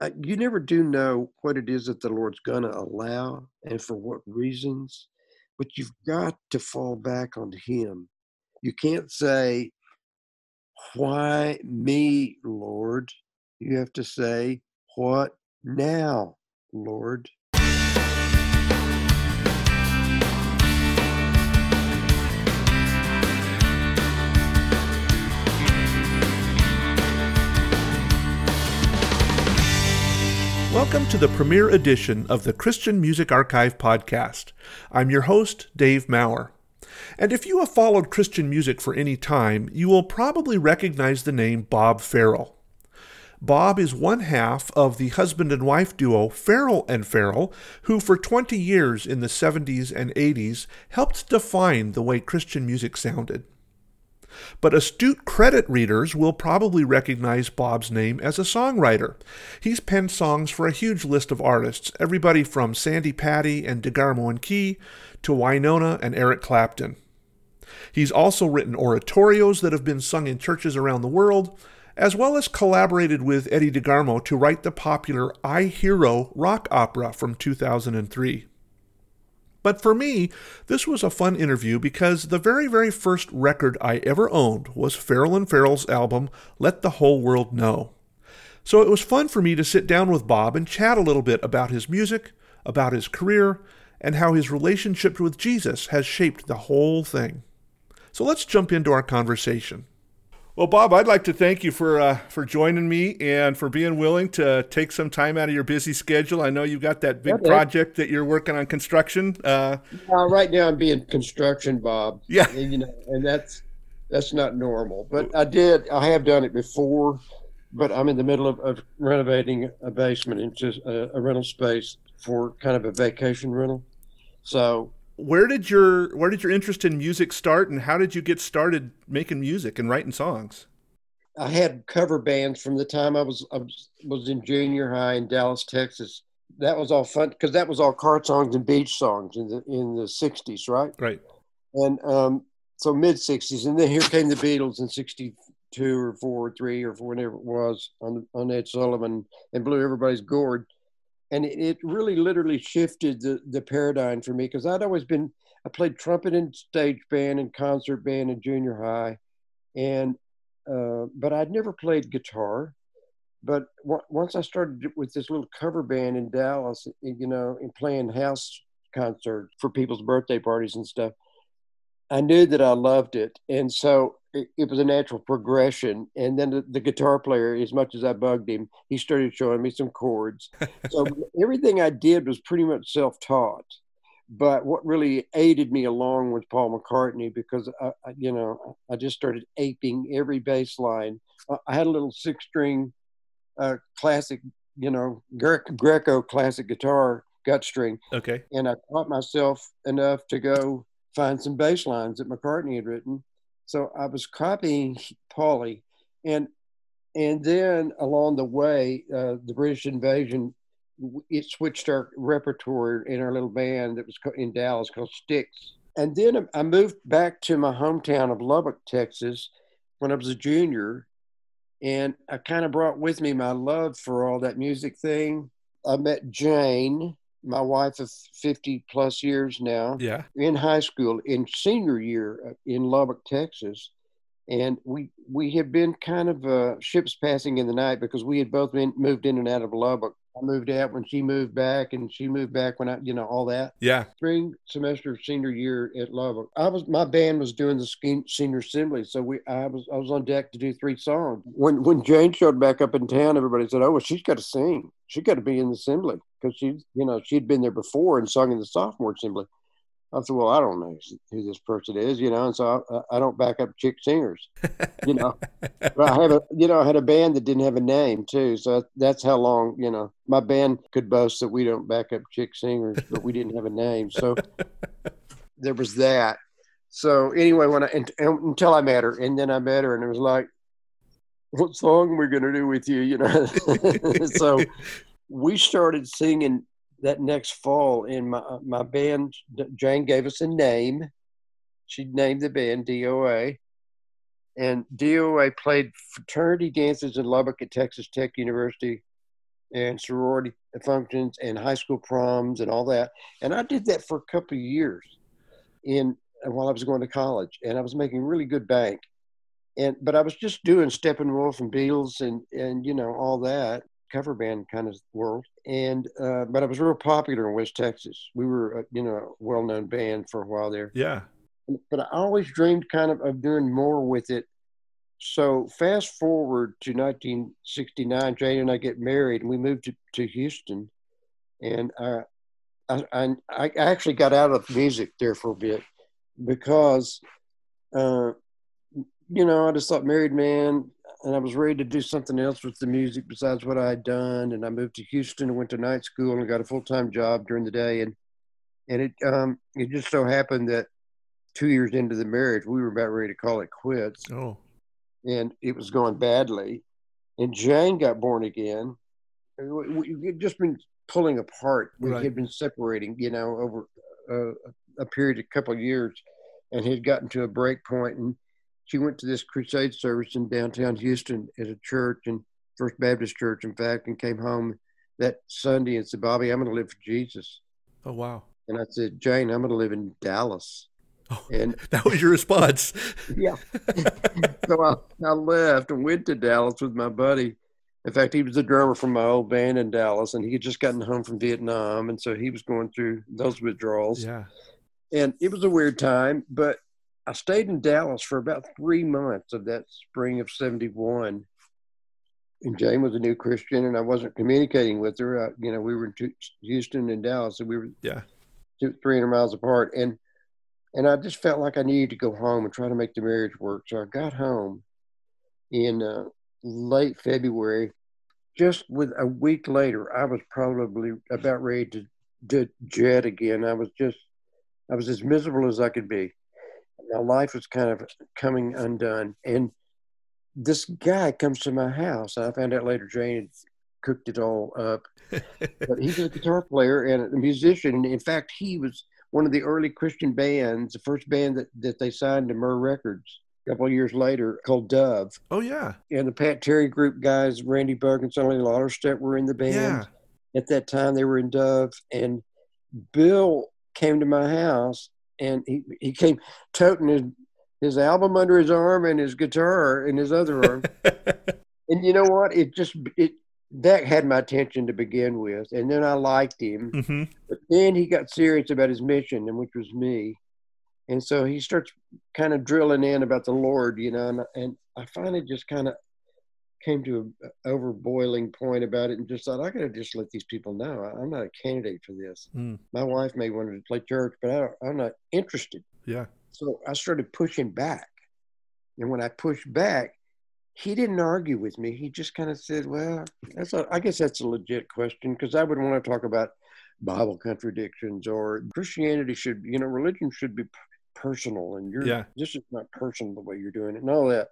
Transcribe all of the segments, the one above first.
uh, you never do know what it is that the Lord's going to allow and for what reasons, but you've got to fall back on Him. You can't say, Why me, Lord? You have to say, What now, Lord? Welcome to the premiere edition of the Christian Music Archive podcast. I'm your host, Dave Maurer. And if you have followed Christian music for any time, you will probably recognize the name Bob Farrell. Bob is one half of the husband and wife duo Farrell and Farrell, who for 20 years in the 70s and 80s helped define the way Christian music sounded. But astute credit readers will probably recognize Bob's name as a songwriter. He's penned songs for a huge list of artists, everybody from Sandi Patty and DeGarmo and Key to Wynonna and Eric Clapton. He's also written oratorios that have been sung in churches around the world, as well as collaborated with Eddie DeGarmo to write the popular I Hero rock opera from 2003. But for me, this was a fun interview because the very, very first record I ever owned was Farrell and Farrell's album, Let the Whole World Know. So it was fun for me to sit down with Bob and chat a little bit about his music, about his career, and how his relationship with Jesus has shaped the whole thing. So let's jump into our conversation. Well, Bob, I'd like to thank you for uh, for joining me and for being willing to take some time out of your busy schedule. I know you've got that big project that you're working on construction. Uh, uh, right now, I'm being construction, Bob. Yeah, and, you know, and that's that's not normal. But I did. I have done it before. But I'm in the middle of, of renovating a basement into a, a rental space for kind of a vacation rental. So where did your where did your interest in music start and how did you get started making music and writing songs? I had cover bands from the time i was i was, in junior high in dallas texas. That was all fun because that was all car songs and beach songs in the in the 60s right? Right. And um so mid 60s and then here came the beatles in 62 or 4 or 3 or 4 whatever it was on on ed sullivan and blew everybody's gourd and it, really literally shifted the, the paradigm for me because I'd always been I played trumpet in stage band and concert band in junior high, and uh, but I'd never played guitar. But w- once I started with this little cover band in Dallas, you know, and playing house concerts for people's birthday parties and stuff, I knew that I loved it, and so it, it was a natural progression. And then the, the, guitar player, as much as I bugged him, he started showing me some chords. so everything I did was pretty much self-taught. But what really aided me along was Paul McCartney because I, I you know, I just started aping every bass line. I had a little six-string uh, classic, you know, Gre- Greco classic guitar gut string. Okay. And I taught myself enough to go find some bass lines that McCartney had written so I was copying Paulie, and and then along the way, uh, the British invasion, it switched our repertoire in our little band that was in Dallas called Sticks. And then I moved back to my hometown of Lubbock, Texas, when I was a junior, and I kind of brought with me my love for all that music thing. I met Jane, my wife of 50 plus years now. Yeah. In high school in senior year uh, in lubbock texas. And we we had been kind of uh, ships passing in the night because we had both been moved in and out of lubbock I moved out when she moved back, and she moved back when I, you know, all that. Yeah. Spring semester of senior year at Lubbock, I was my band was doing the senior assembly, so we I was I was on deck to do three songs. When when Jane showed back up in town, everybody said, "Oh, well, she's got to sing. She got to be in the assembly because she, you know, she'd been there before and sung in the sophomore assembly." I said, well, I don't know who this person is, you know, and so I, I don't back up chick singers, you know. but I have a, you know, I had a band that didn't have a name too, so that's how long, you know, my band could boast that we don't back up chick singers, but we didn't have a name, so there was that. So anyway, when I and until I met her, and then I met her, and it was like, what song we're we gonna do with you, you know? so we started singing that next fall in my uh, my band jane gave us a name she named the band doa and doa played fraternity dances in lubbock at texas tech university and sorority functions and high school proms and all that. And I did that for a couple of years in uh, while I was going to college, and I was making really good bank. And but I was just doing Steppenwolf and Beatles and and you know all that cover band kind of world. And uh, but I was real popular in West Texas. We were uh, you know a well known band for a while there. Yeah. But I always dreamed kind of of doing more with it so fast forward to 1969, Jane and I get married, and we moved to, to Houston, and I, I, I actually got out of music there for a bit because, uh, you know, I just thought married man, and I was ready to do something else with the music besides what I had done. And I moved to Houston and went to night school and got a full time job during the day, and and it um, it just so happened that two years into the marriage, we were about ready to call it quits. Oh and it was going badly. And Jane got born again. We had just been pulling apart. We right. had been separating, you know, over a, a period, a couple of years, and had gotten to a break point. And she went to this crusade service in downtown Houston at a church, and First Baptist Church, in fact, and came home that Sunday and said, "Bobby, I'm going to live for Jesus." Oh wow! And I said, "Jane, I'm going to live in Dallas." Oh, and that was your response. yeah. so I, I left and went to Dallas with my buddy. In fact, he was the drummer from my old band in Dallas, and he had just gotten home from Vietnam, and so he was going through those withdrawals. Yeah. And it was a weird time, but I stayed in Dallas for about three months of that spring of '71. And Jane was a new Christian, and I wasn't communicating with her. I, you know, we were in Houston and Dallas, so we were yeah, two, 300 miles apart, and and I just felt like I needed to go home and try to make the marriage work. So I got home in uh, late February. Just with a week later, I was probably about ready to, to jet again. I was just, I was as miserable as I could be. My life was kind of coming undone. And this guy comes to my house. I found out later Jane had cooked it all up. but he's a guitar player and a musician. In fact, he was one of the early Christian bands, the first band that, that they signed to Myrrh Records a couple of years later called Dove. Oh, yeah. And the Pat Terry Group guys, Randy Bugg and Sonny Lallerstedt were in the band. Yeah. At that time, they were in Dove. And Bill came to my house and he, he came toting his, his album under his arm and his guitar in his other arm. and you know what? It just, it, that had my attention to begin with, and then I liked him. Mm-hmm. But then he got serious about his mission, and which was me. And so he starts kind of drilling in about the Lord, you know, and, and I finally just kind of came to an over boiling point about it and just thought I got to just let these people know I'm not a candidate for this. Mm. My wife may want to play church, but I, I'm not interested. Yeah. So I started pushing back, and when I pushed back, he didn't argue with me. He just kind of said, "Well, that's a, I guess that's a legit question because I would want to talk about Bible contradictions or Christianity should, you know, religion should be personal, and you're yeah. this is not personal the way you're doing it and all that."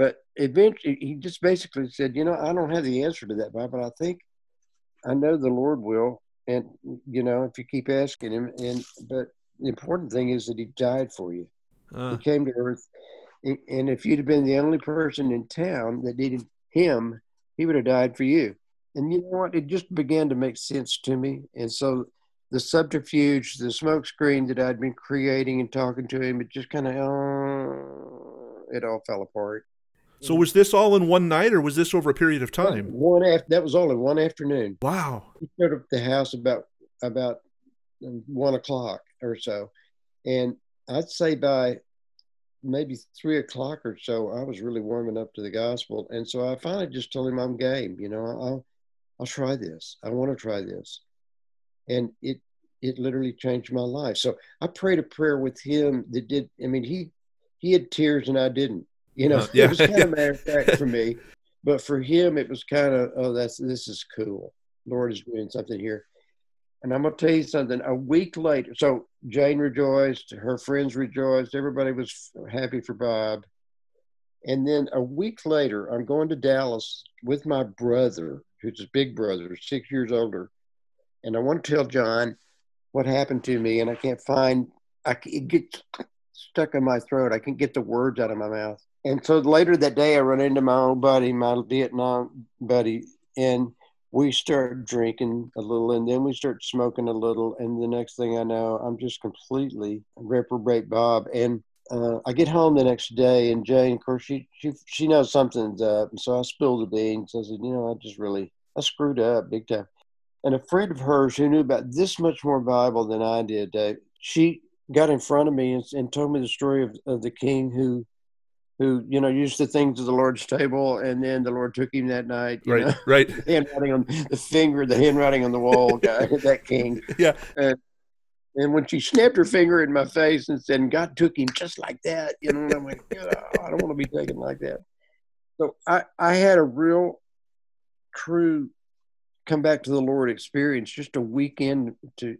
But eventually, he just basically said, "You know, I don't have the answer to that, Bob, but I think I know the Lord will, and you know, if you keep asking Him, and but the important thing is that He died for you. Uh. He came to earth." And if you'd have been the only person in town that needed him, he would have died for you. And you know what? It just began to make sense to me. And so the subterfuge, the smokescreen that I'd been creating and talking to him, it just kind of, uh, it all fell apart. So was this all in one night, or was this over a period of time? One after that was all in one afternoon. Wow! He showed up at the house about about um, one o'clock or so, and I'd say by maybe three o'clock or so, I was really warming up to the gospel, and so I finally just told him I'm game. You know, I'll I'll try this. I want to try this, and it it literally changed my life. So I prayed a prayer with him that did. I mean, he he had tears and I didn't. You know, uh, yeah. it was kind of matter of fact for me, but for him it was kind of oh that's this is cool. Lord is doing something here. And I'm going to tell you something. A week later, so Jane rejoiced, her friends rejoiced, everybody was happy for Bob. And then a week later, I'm going to Dallas with my brother, who's his big brother, six years older. And I want to tell John what happened to me, and I can't find, I it gets stuck in my throat. I can't get the words out of my mouth. And so later that day, I run into my old buddy, my Vietnam buddy, and we start drinking a little and then we start smoking a little. And the next thing i know i'm just completely reprobate bob. And uh, i get home the next day and jane of course she she, she knows something's up. And so i spilled the beans. I said you know i just really i screwed up big time. And a friend of hers who knew about this much more bible than i did dave she got in front of me and, and told me the story of, of the king who who you know used the things of the Lord's table, and then the Lord took him that night. right, know? right. The handwriting on the finger, the handwriting on the wall, guy, uh, that king. Yeah. And, and when she snapped her finger in my face and said, "God took him just like that," you know, I'm like, oh, I don't want to be taken like that. So I, I had a real, true, come back to the Lord experience, just a weekend to,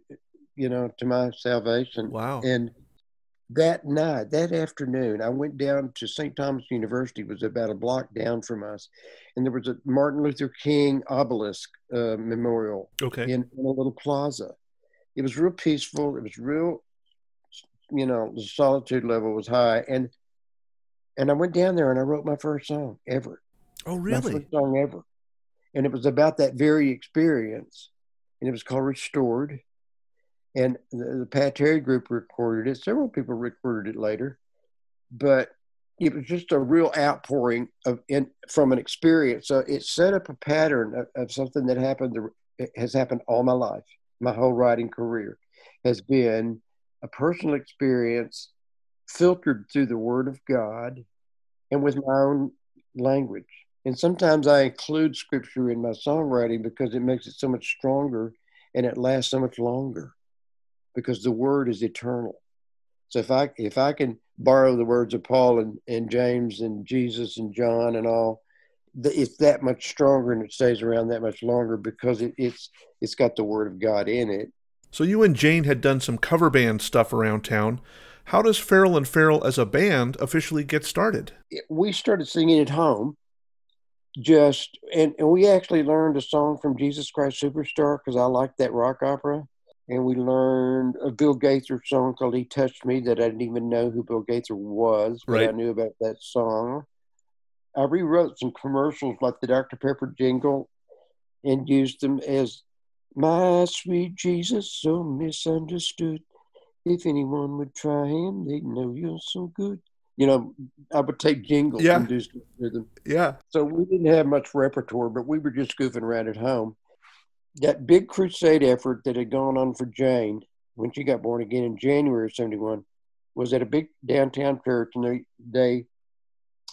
you know, to my salvation. Wow. And that night, that afternoon, I went down to St. Thomas University, was about a block down from us, and there was a Martin Luther King obelisk uh, memorial Okay. in, in a little plaza. It was real peaceful. It was real, you know, the solitude level was high, and and I went down there and I wrote my first song ever, oh, really? my first song ever, and it was about that very experience, and it was called Restored and the, the Pat Terry group recorded it. Several people recorded it later, but it was just a real outpouring of in, from an experience. So it set up a pattern of, of something that happened. has happened all my life. My whole writing career has been a personal experience filtered through the Word of God and with my own language. And sometimes I include scripture in my songwriting because it makes it so much stronger and it lasts so much longer because the word is eternal. So if I if I can borrow the words of Paul and, and James and Jesus and John and all, it's that much stronger and it stays around that much longer because it, it's it's got the word of God in it. So you and Jane had done some cover band stuff around town. How does Farrell and Farrell as a band officially get started? We started singing at home, just and, and we actually learned a song from Jesus Christ Superstar because I liked that rock opera and we learned a Bill Gaither song called "He Touched Me" that I didn't even know who Bill Gaither was, but right. I knew about that song. I rewrote some commercials like the Dr. Pepper jingle and used them as "My sweet Jesus, so misunderstood. If anyone would try him, they'd know you're so good." You know, I would take jingles yeah. and do them. Yeah. So we didn't have much repertoire, but we were just goofing around at home that big crusade effort that had gone on for Jane when she got born again in January of 71 was at a big downtown church and they, they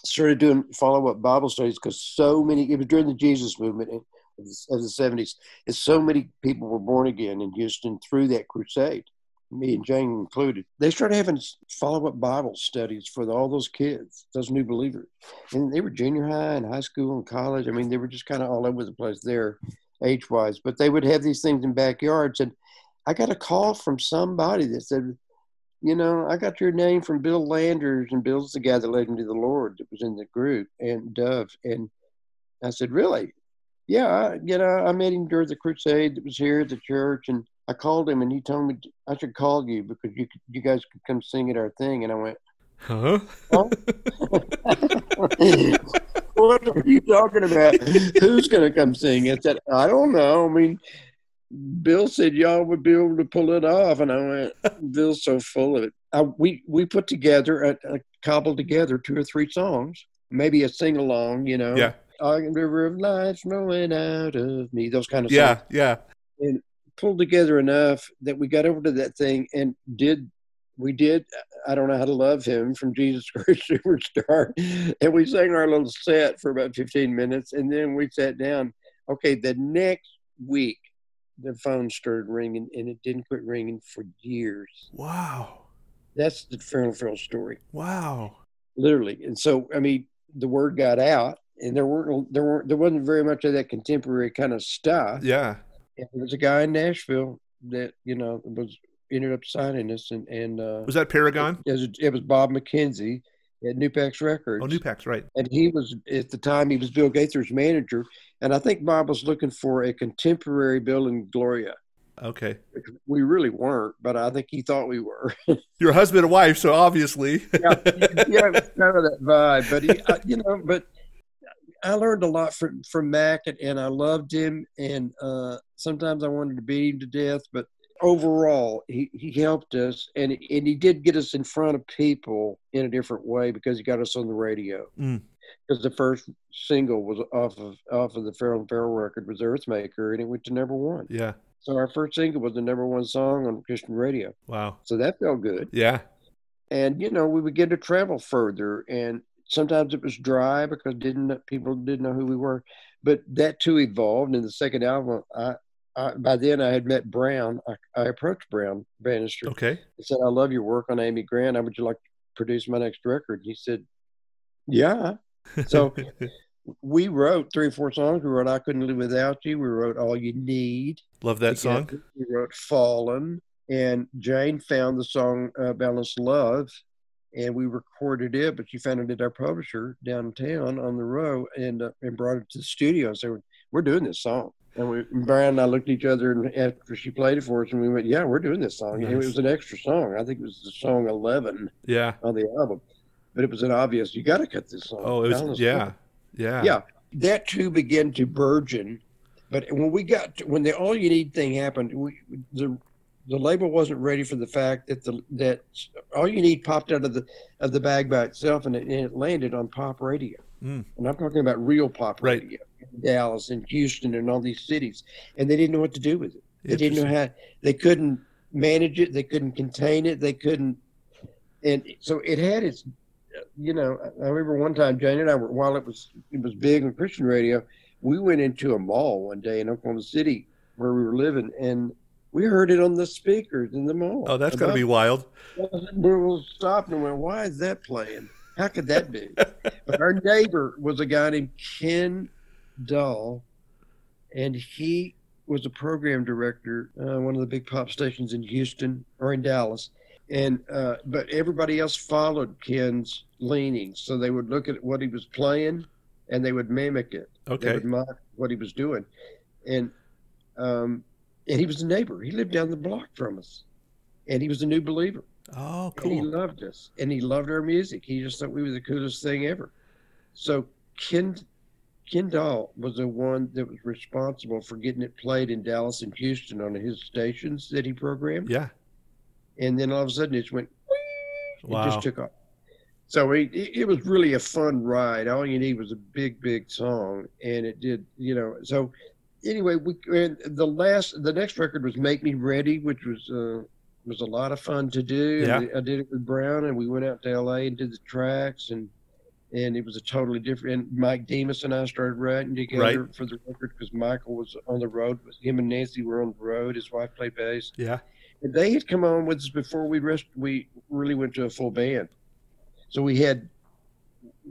started doing follow-up Bible studies because so many, it was during the Jesus movement of the 70s, and so many people were born again in Houston through that crusade, me and Jane included. They started having follow-up Bible studies for the, all those kids, those new believers. And they were junior high and high school and college. I mean, they were just kind of all over the place there age wise, but they would have these things in backyards. And I got a call from somebody that said, you know, I got your name from Bill Landers, and Bill's the guy that led me to the Lord that was in the group, and Dove. And I said, really? Yeah, I, you know, I met him during the crusade that was here at the church, and I called him, and he told me I should call you because you you guys could come sing at our thing. And I went, huh? huh? what are you talking about? Who's going to come sing? I said, I don't know. I mean, Bill said y'all would be able to pull it off, and I went, Bill's so full of it. I, we we put together, a, a cobbled together two or three songs, maybe a sing along, you know. Yeah. A river of life flowing out of me, those kind of Yeah. songs. Yeah. And pulled together enough that we got over to that thing and did we did I don't know how to love him from Jesus Christ Superstar. And we sang our little set for about 15 minutes and then we sat down. Okay, the next week the phone started ringing and it didn't quit ringing for years. Wow. That's the Farrell Farrell story. Wow. Literally. And so I mean the word got out and there weren't there weren't there wasn't very much of that contemporary kind of stuff. Yeah. And there was a guy in Nashville that, you know, was ended up signing us and and uh Was that Paragon? it was, it was Bob McKenzie at Newpax Records. Oh, Newpax, right. and he was at the time he was Bill Gaither's manager, and I think Bob was looking for a contemporary Bill and Gloria. Okay. We really weren't, but I think he thought we were. You're husband and wife, so obviously. yeah, yeah, it kind of that vibe. But he, uh, you know, but I learned a lot from from Mac, and, and I loved him. And uh, sometimes I wanted to beat him to death, but overall, he, he helped us, and and he did get us in front of people in a different way because he got us on the radio. Mm. Because the first single was off of off of the Farrell and Farrell record was Earthmaker, and it went to number one. Yeah. So our first single was the number one song on Christian radio. Wow. So that felt good. Yeah. And you know, we would get to travel further, and sometimes it was dry because didn't people didn't know who we were. But that too evolved. In the second album, I, I by then I had met Brown. I, I approached Brown Bannister. Okay. I said, "I love your work on Amy Grant. How would you like to produce my next record?" He said, "Yeah." So we wrote three or four songs. We wrote "I Couldn't Live Without You." We wrote "All You Need." Love that song. We wrote "Fallen," and Jane found the song uh, "Balanced Love," and we recorded it. But she found it at our publisher downtown on the road, and uh, and brought it to the studio and said, "We're doing this song." And we, Brian and I looked at each other, and after she played it for us, and we went, "Yeah, we're doing this song." And it was an extra song. I think it was the song eleven Yeah. on the album, but it was an obvious. You got to cut this song. Oh, it was Balanced yeah. Yeah. yeah that too began to burgeon but when we got to, when the all you need thing happened we the the label wasn't ready for the fact that the that all you need popped out of the of the bag by itself and it, and it landed on pop radio. Mm. and i'm talking about real pop Right. radio in dallas and houston and all these cities. And they didn't know what to do with it. They didn't know how they couldn't manage it. They couldn't contain it. They couldn't and so it had its you know i remember one time jane and i were while it was it was big on christian radio we went into a mall one day in oklahoma city where we were living and we heard it on the speakers in the mall Oh, that's gonna be wild. we were stopped and went, why is that playing? How could that be? but our neighbor was a guy named Ken Dahl, and he was a program director, uh, one of the big pop stations in Houston or in Dallas. And uh, but everybody else followed Ken's leanings, so they would look at what he was playing, and they would mimic it. They Okay. would mock what he was doing, and um, and he was a neighbor. He lived down the block from us, and he was a new believer. Oh, And he loved us and he loved our music. He just thought we were the coolest thing ever. So Ken Ken Dahl was the one that was responsible for getting it played in Dallas and Houston on his stations that he programmed. Yeah. And then all of a sudden it just went it Wow. just took off. So it, it it was really a fun ride. All you need was a big, big song, and it did. You know. So anyway, we and the last, the next record was "Make Me Ready," which was uh, was a lot of fun to do. Yeah. I did it with Brown, and we went out to L.A. and did the tracks, and and it was a totally different. And Mike Demas and I started writing together Right. for the record because Michael was on the road. Him and Nancy were on the road. His wife played bass. Yeah. And they had come on with us before we rest. We really went to a full band, so we had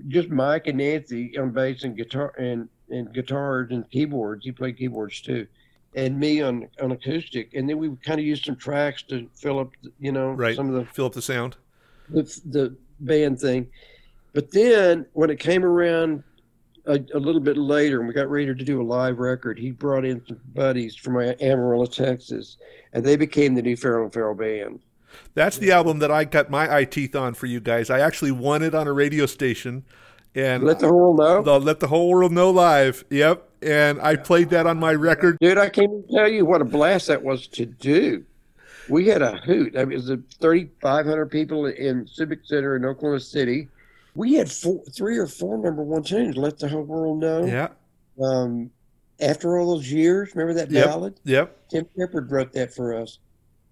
just Mike and Nancy on bass and guitar and and guitars and keyboards. He played keyboards too, and me on on acoustic. And then we kind of used some tracks to fill up, you know, Right. some of the Fill up the sound. the, the band thing. But then when it came around a, a little bit later and we got ready to do a live record, he brought in some buddies from Amarillo, Texas, and they became the new Farrell and Farrell band. That's the album that I got my eye teeth on for you guys. I actually won it on a radio station, and Let the whole world know. the, let the whole world know live. Yep, and I played that on my record. Dude, I can't even tell you what a blast that was to do. We had a hoot. I mean, it was a 3,500 people in Civic Center in Oklahoma City. We had four, three or four number one tunes. Let the whole world know. Yeah, Um, after all those years, remember that Yep. ballad? yep. Tim Sheppard wrote that for us.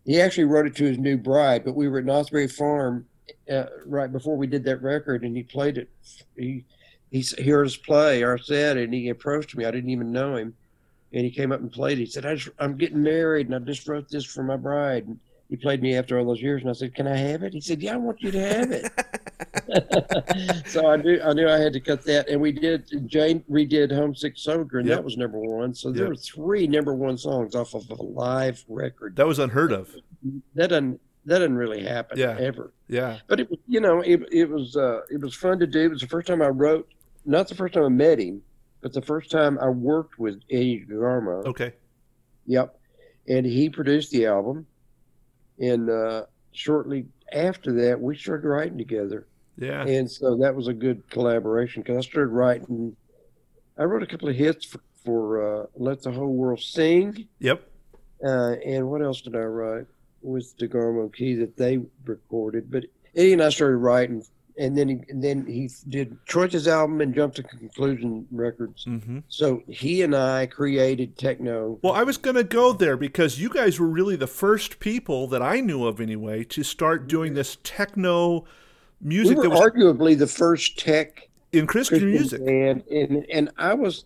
He actually wrote it to his new bride, but we were at Knott's Farm uh, right before we did that record, and he played it. He he heard us play our set, and he approached me. I didn't even know him, and he came up and played. He said, I just, "I'm getting married, and I just wrote this for my bride." And he played me after all those years, and I said, "Can I have it?" He said, "Yeah, I want you to have it." so I knew I knew I had to cut that, and we did. Jane redid "Homesick Soldier," and Yep. that was number one. So there Yep. were three number one songs off of a live record. That was unheard of. That doesn't that doesn't really happen Yeah. ever. Yeah, But it was you know it, it was uh, it was fun to do. It was the first time I wrote, not the first time I met him, but the first time I worked with Eddie Garmo. okay. Yep, and he produced the album, and uh, shortly after that we started writing together. Yeah, and so that was a good collaboration because I started writing I wrote a couple of hits for, for uh, "Let the Whole World Sing." Yep. Uh, and what else did I write with DeGarmo Key that they recorded? But Eddie and I started writing, and then he, and then he did Choices album and jumped to Conclusion Records. Mm-hmm. So he and I created techno. Well, I was going to go there because you guys were really the first people that I knew of, anyway, to start doing this techno music. We were that was arguably the first tech in Christian, Christian music. band, and and I was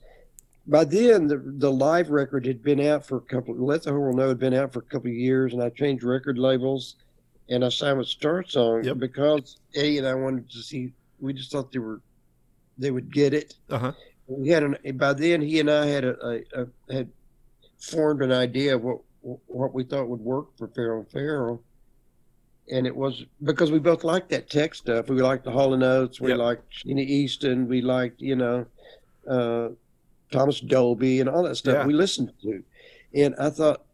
by then the the live record had been out for a couple. Let the Whole World Know had been out for a couple of years, and I changed record labels, and I signed with Star Song Yep. because Eddie and I wanted to see. We just thought they were they would get it. Uh huh. We had an by then he and I had a, a, a had formed an idea of what what we thought would work for Farrell and Farrell. And it was because we both liked that tech stuff. We liked the Hall and Oates. We Yep. liked Sheena Easton. We liked, you know, uh, Thomas Dolby and all that stuff Yeah. we listened to. And I thought,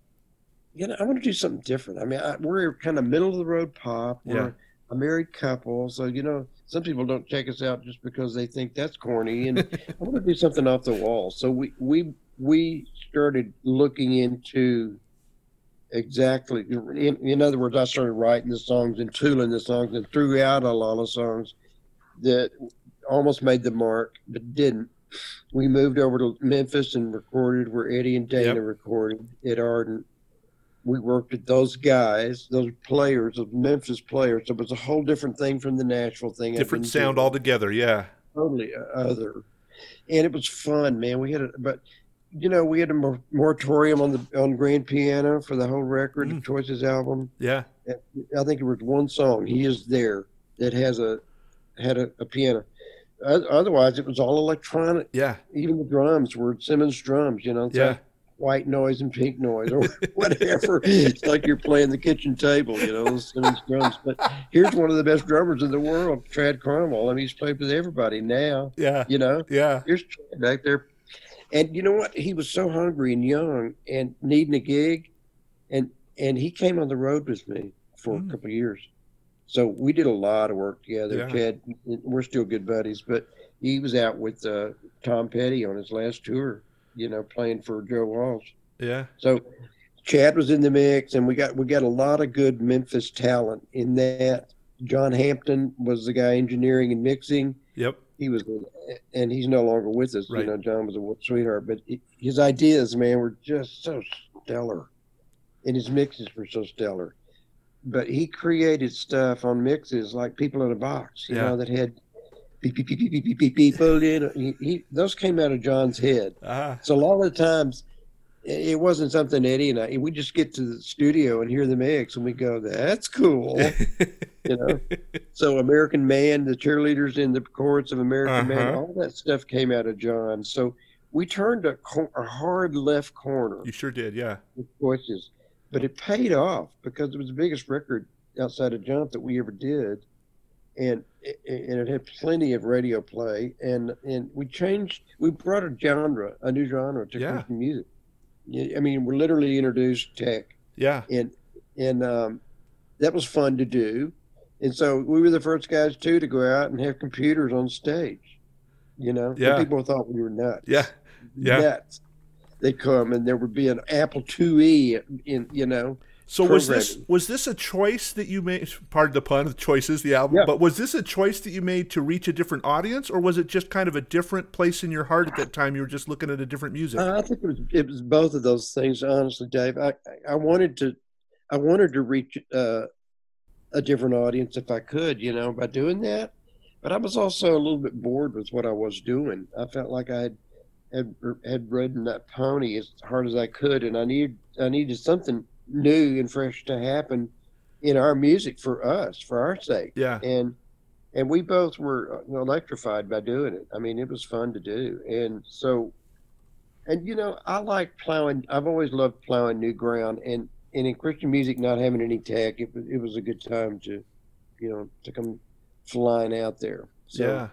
you know, I want to do something different. I mean, I, we're kind of middle of the road pop. We're Yeah. a married couple. So, you know, some people don't check us out just because they think that's corny. And I want to do something off the wall. So we we we started looking into exactly. In, in other words, I started writing the songs and tooling the songs and threw out a lot of songs that almost made the mark but didn't. We moved over to Memphis and recorded where Eddie and Dana Yep. recorded at Ardent. We worked with those guys, those players, those Memphis players. So it was a whole different thing from the Nashville thing. Different sound doing altogether. Yeah. totally other. And it was fun, man. We had a, but you know, we had a moratorium on the on grand piano for the whole record, Mm. Choices album. Yeah. I think it was one song. He is there that has a had a, a piano. Otherwise, it was all electronic. Yeah. Even the drums were Simmons drums. You know, Yeah. like white noise and pink noise or whatever. it's like you're playing the kitchen table. You know, Simmons drums. But here's one of the best drummers in the world, Chad Cromwell. I mean, he's played with everybody now. Yeah. You know, Yeah. here's Chad back there. And you know what? He was so hungry and young and needing a gig. And and he came on the road with me for Mm. a couple of years. So we did a lot of work together. Yeah. Chad, we're still good buddies, but he was out with uh, Tom Petty on his last tour, you know, playing for Joe Walsh. Yeah. So Chad was in the mix, and we got we got a lot of good Memphis talent in that. John Hampton was the guy engineering and mixing Yep. he was, and he's no longer with us. Right. You know, John was a sweetheart, but his ideas, man, were just so stellar, and his mixes were so stellar. But he created stuff on mixes like "People in a Box," you Yeah. know, that had beep beep beep beep beep beep, beep people in. He, he, those came out of John's head. Ah. So a lot of the times, it wasn't something Eddie and I. We just get to the studio and hear the mix, and we go, "That's cool." you know. So American Man, the cheerleaders in the chorus of American Man, Uh-huh. all that stuff came out of John. So we turned a, cor- a hard left corner you sure did. Yeah. with voices, but it paid off because it was the biggest record outside of Jump that we ever did, and it- and it had plenty of radio play, and and we changed, we brought a genre, a new genre to Yeah. Christian music. Yeah, I mean, we literally introduced tech Yeah. and and um, that was fun to do. And so we were the first guys too to go out and have computers on stage. You know, Yeah. people thought we were nuts. Yeah. Yeah. nuts. They'd come and there would be an Apple IIe in you know. So was this was this a choice that you made? Pardon the pun, the choices, the album. Yeah. But was this a choice that you made to reach a different audience, or was it just kind of a different place in your heart at that time? You were just looking at a different music. I think it was it was both of those things. Honestly, Dave, I I- I wanted to I wanted to reach uh, a different audience if I could, you know, by doing that. But I was also a little bit bored with what I was doing. I felt like I had had, had ridden that pony as hard as I could, and I needed I needed something new and fresh to happen in our music for us, for our sake yeah. and and we both were uh, electrified by doing it. I mean, it was fun to do, and so, and you know, I like plowing. I've always loved plowing new ground, and and in Christian music, not having any tech, it was it was a good time to, you know, to come flying out there. So,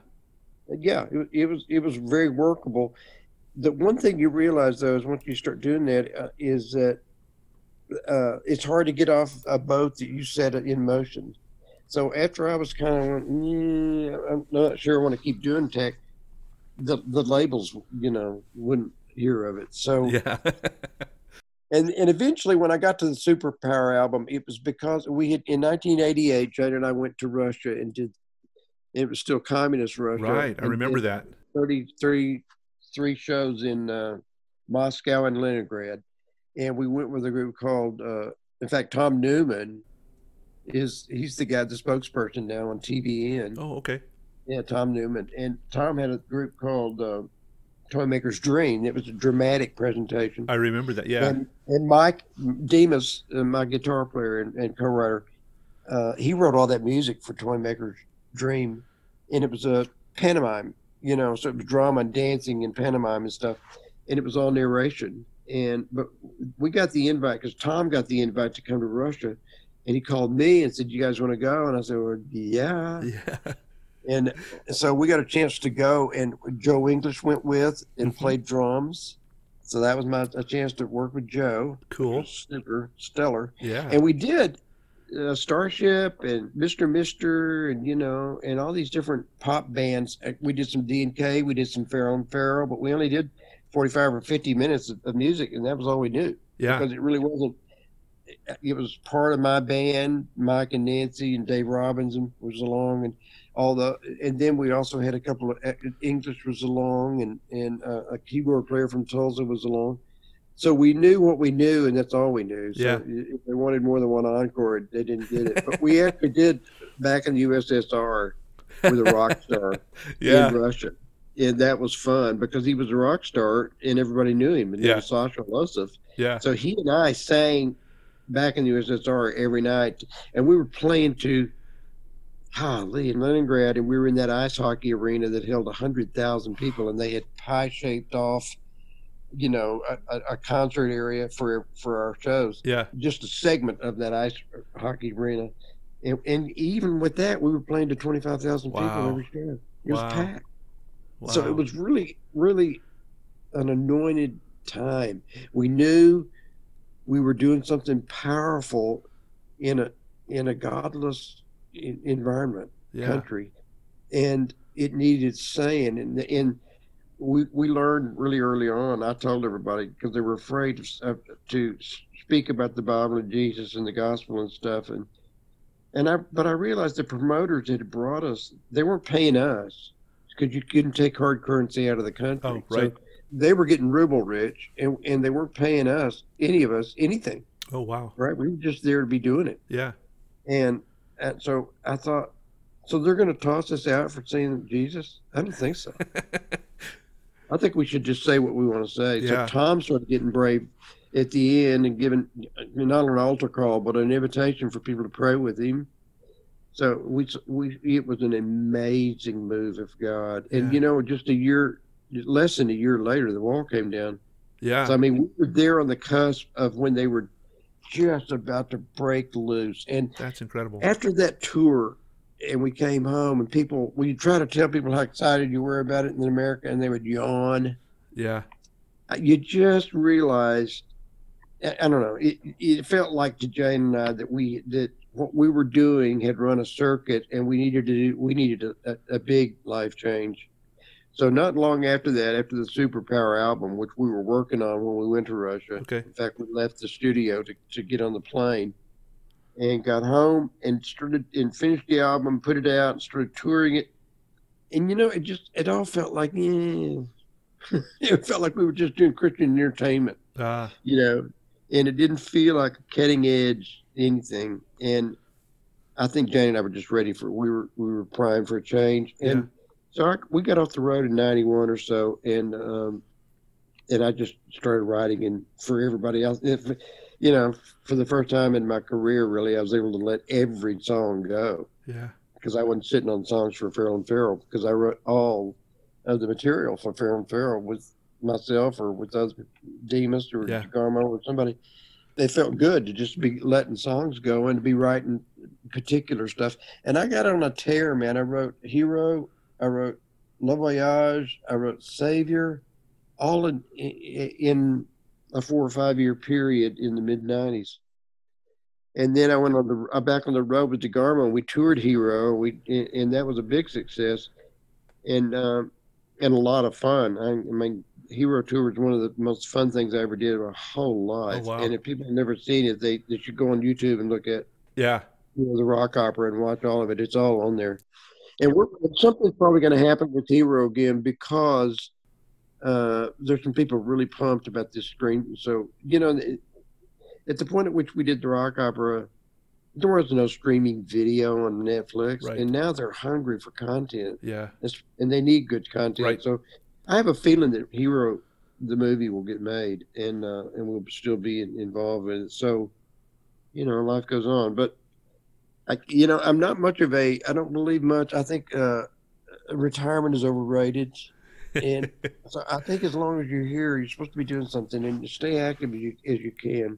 yeah. yeah, it, it was it was very workable. The one thing you realize though is once you start doing that uh, is that uh, it's hard to get off a boat that you set in motion. So after I was kind of, mm, I'm not sure I want to keep doing tech. the the labels, you know, wouldn't hear of it. So Yeah. and and eventually when I got to the Superpower album, it was because we had in 1988, Jane and I went to Russia and did. It was still communist Russia. right. I remember that. 30, 30 three shows in uh, Moscow and Leningrad, and we went with a group called. Uh, in fact, Tom Newman is he's the guy, the spokesperson now on TVN. Oh, okay. Yeah, Tom Newman, and Tom had a group called uh, Toymaker's Dream. It was a dramatic presentation. I remember that. Yeah. And, and Mike Demas, uh, my guitar player and, and co-writer, uh, he wrote all that music for Toymaker's Dream, and it was a pantomime, you know, so it was drama and dancing and pantomime and stuff, and it was all narration. And but we got the invite because Tom got the invite to come to Russia, and he called me and said, "You guys want to go?" And I said, well, "Yeah." yeah. And so we got a chance to go, and Joe English went with and Mhm. played drums. So that was my a chance to work with Joe. Cool. Stellar, stellar. Yeah. And we did uh, Starship and Mr. Mister and you know and all these different pop bands. Uh, We did some D and K, we did some Farrell and Farrell, but we only did forty five or fifty minutes of, of music, and that was all we knew yeah. because it really wasn't. It was part of my band. Mike and Nancy and Dave Robinson was along, and all the. And then we also had a couple of uh, English was along, and and uh, a keyboard player from Tulsa was along. So we knew what we knew, and that's all we knew. So Yeah. if they wanted more than one encore, they didn't get it. But we actually did back in the USSR with a rock star Yeah. in Russia. And that was fun because he was a rock star and everybody knew him. And Yeah. was Sasha Losov. Yeah. So he and I sang back in the USSR every night, and we were playing to golly in Leningrad, and we were in that ice hockey arena that held hundred thousand people, and they had pie shaped off, you know, a, a, concert area for for our shows. Yeah. Just a segment of that ice hockey arena, and, and even with that, we were playing to twenty five thousand Wow. people every show. It was Wow. packed. Wow. So it was really, really an anointed time. We knew we were doing something powerful in a in a godless environment yeah. country, and it needed saying. And and we we learned really early on. I told everybody because they were afraid of, of, to uh, speak about the Bible and Jesus and the gospel and stuff. And and I but I realized the promoters that had brought us they weren't paying us because you couldn't take hard currency out of the country. Oh, So right. they were getting ruble rich, and and they weren't paying us any of us anything. Oh, wow. Right? We were just there to be doing it. Yeah. And, and so I thought, so they're going to toss us out for saying Jesus? I don't think so. I think we should just say what we want to say. Yeah. So Tom started getting brave at the end and giving not an altar call, but an invitation for people to pray with him. So we, we it was an amazing move of God. And, Yeah. you know, just a year, less than a year later, the wall came down. Yeah. So, I mean, we were there on the cusp of when they were just about to break loose. And That's incredible. after that tour and we came home and people we try to tell people how excited you were about it in america and they would yawn Yeah. Uh, you just realized i I don't know it, it felt like to jane and i that we that what we were doing had run a circuit and we needed to do we needed a, a, a big life change so not long after that after the superpower album which we were working on when we went to russia Okay. in fact, we left the studio to, to get on the plane and got home and started and finished the album, put it out, and started touring it. And you know, it just it all felt like yeah. it felt like we were just doing Christian entertainment, Uh, you know, and it didn't feel like a cutting edge anything. And I think Jane and I were just ready for we were we were primed for a change. And Yeah. so I, we got off the road in '91 or so, and um, and I just started writing. And for everybody else, if, you know, for the first time in my career, really, I was able to let every song go yeah. because I wasn't sitting on songs for Farrell and Farrell because I wrote all of the material for Farrell and Farrell with myself or with other Demas or Yeah. Garmo or somebody. They felt good to just be letting songs go and to be writing particular stuff. And I got on a tear, man. I wrote Hero, I wrote Le Voyage, I wrote Savior, all in in a four or five year period in the mid '90s. And then I went on the I'm back on the road with DeGarmo. And we toured Hero, we and that was a big success. And um, and a lot of fun. I, I mean, Hero Tour was one of the most fun things I ever did in my whole life. Oh, wow. And if people have never seen it, they, they should go on YouTube and look at Yeah. you know, the rock opera and watch all of it. It's all on there. And we're, something's probably going to happen with Hero again because uh, there's some people really pumped about this screen. So, you know, it- at the point at which we did the rock opera, there was no streaming video on Netflix. Right. And now they're hungry for content Yeah. It's- and they need good content. Right. So I have a feeling that Hero, the movie, will get made and uh, and we'll still be in, involved in it. So, you know, life goes on. But I, you know, I'm not much of a. I don't believe much. I think uh, retirement is overrated. And so I think as long as you're here, you're supposed to be doing something and stay active as you, as you can.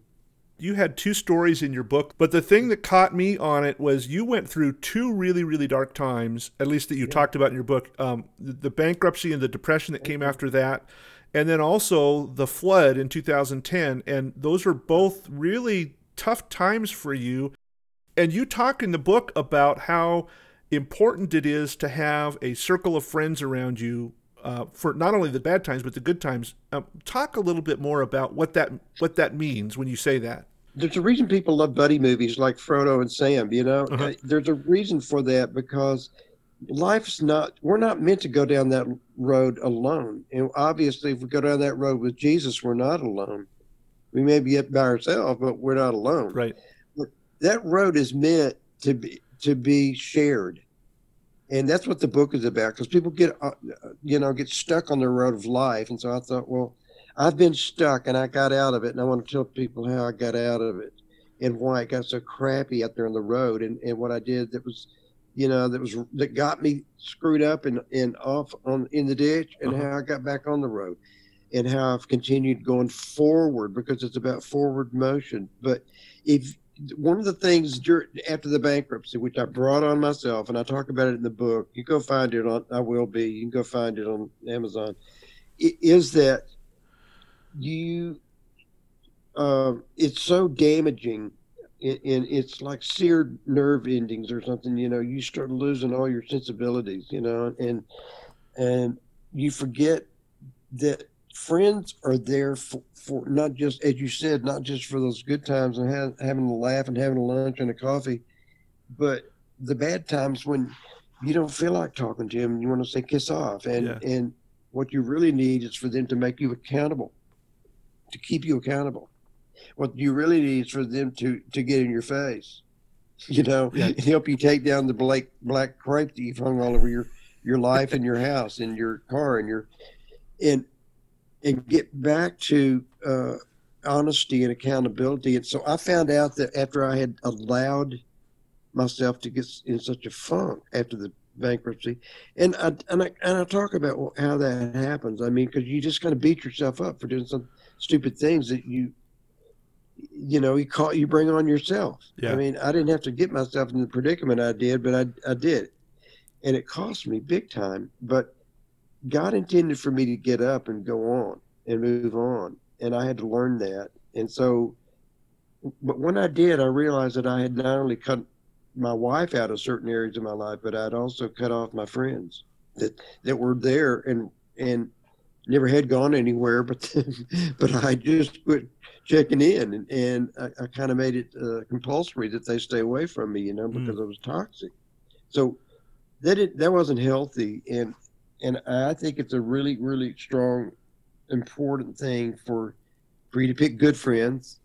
you had two stories in your book, but the thing that caught me on it was you went through two really, really dark times, at least that you talked about in your book um, the, the bankruptcy and the depression that came after that, and then also the flood in 2010. And those were both really tough times for you. And you talk in the book about how important it is to have a circle of friends around you uh, for not only the bad times but the good times. Um, talk a little bit more about what that what that means when you say that. There's a reason people love buddy movies like Frodo and Sam. You know, Uh-huh. there's a reason for that because life's not. We're not meant to go down that road alone. And obviously, if we go down that road with Jesus, we're not alone. We may be up by ourselves, but we're not alone. Right. that road is meant to be to be shared and that's what the book is about because people get uh, you know get stuck on the road of life. And so i thought well i've been stuck and i got out of it and i want to tell people how i got out of it and why it got so crappy out there on the road. And, and what i did that was you know that was that got me screwed up and, and off on in the ditch and Uh-huh. how i got back on the road and how i've continued going forward because it's about forward motion. But if one of the things after the bankruptcy, which I brought on myself, and I talk about it in the book, you go find it on. I will be. You can go find it on Amazon. Is that you? Um, it's so damaging, and it's like seared nerve endings or something. You know, you start losing all your sensibilities. You know, and and you forget that friends are there for, for not just as you said not just for those good times and ha- having a laugh and having a lunch and a coffee but the bad times when you don't feel like talking to them and you want to say kiss off and Yeah. and what you really need is for them to make you accountable to keep you accountable what you really need is for them to to get in your face you know Yeah. and help you take down the black black crepe that you've hung all over your your life and your house and your car and your and and get back to uh, honesty and accountability. And so I found out that after I had allowed myself to get in such a funk after the bankruptcy, and I and I and I talk about how that happens. I mean, because you just kind of beat yourself up for doing some stupid things that you. You know, you call you bring on yourself. Yeah. I mean, I didn't have to get myself in the predicament I did, but I I did, and it cost me big time. But God intended for me to get up and go on and move on. And I had to learn that. And so, but when I did, I realized that I had not only cut my wife out of certain areas of my life, but I'd also cut off my friends that, that were there and, and never had gone anywhere, but, then, but I just quit checking in and, and I, I kind of made it uh, compulsory that they stay away from me, you know, because I was toxic. So that, it, that wasn't healthy. And, and I think it's a really, really strong, important thing for for you to pick good friends.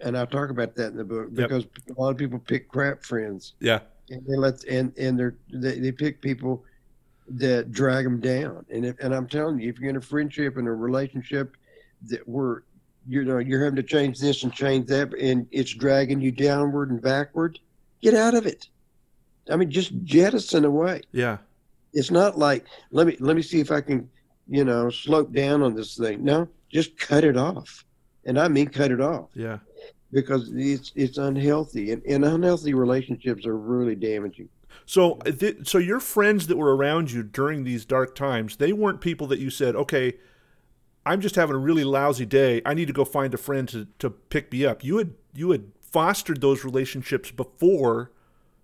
And I talk about that in the book Yep. because a lot of people pick crap friends, Yeah. and they let and and they're they, they pick people that drag them down. And if, and I'm telling you, if you're in a friendship and a relationship that we're you know you're having to change this and change that, and it's dragging you downward and backward, get out of it. I mean, just jettison away Yeah. It's not like let me let me see if I can, you know, slope down on this thing. No, just cut it off, and I mean cut it off Yeah. because it's it's unhealthy, and, and unhealthy relationships are really damaging. So, th- so your friends that were around you during these dark times, they weren't people that you said, "Okay, I'm just having a really lousy day. I need to go find a friend to, to pick me up." You had you had fostered those relationships before,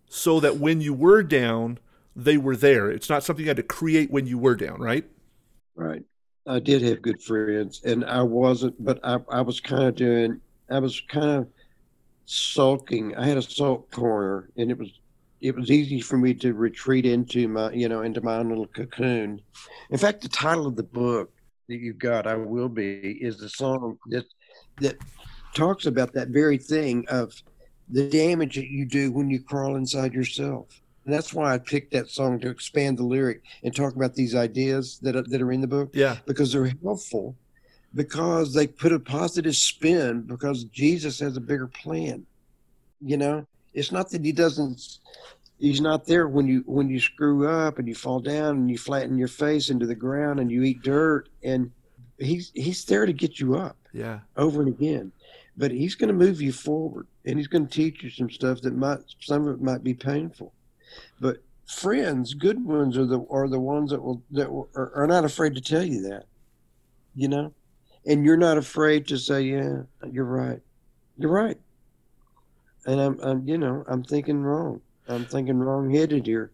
so that when you were down, they were there. It's not something you had to create when you were down, right? Right. I did have good friends, and I wasn't, but I, I was kind of doing, I was kind of sulking. I had a sulk corner, and it was it was easy for me to retreat into my you know into my own little cocoon. In fact, the title of the book that you've got, "I Will Be," is the song that that talks about that very thing of the damage that you do when you crawl inside yourself. And that's why I picked that song to expand the lyric and talk about these ideas that are, that are in the book. Yeah, because they're helpful, because they put a positive spin. Because Jesus has a bigger plan. You know, it's not that he doesn't. He's not there when you when you screw up and you fall down and you flatten your face into the ground and you eat dirt and he's he's there to get you up. Yeah. Over and again but he's going to move you forward and he's going to teach you some stuff that might some of it might be painful but friends good ones are the are the ones that will that are, are not afraid to tell you that you know? And you're not afraid to say yeah you're right. You're right. And i'm, I'm you know i'm thinking wrong. I'm thinking wrong headed here.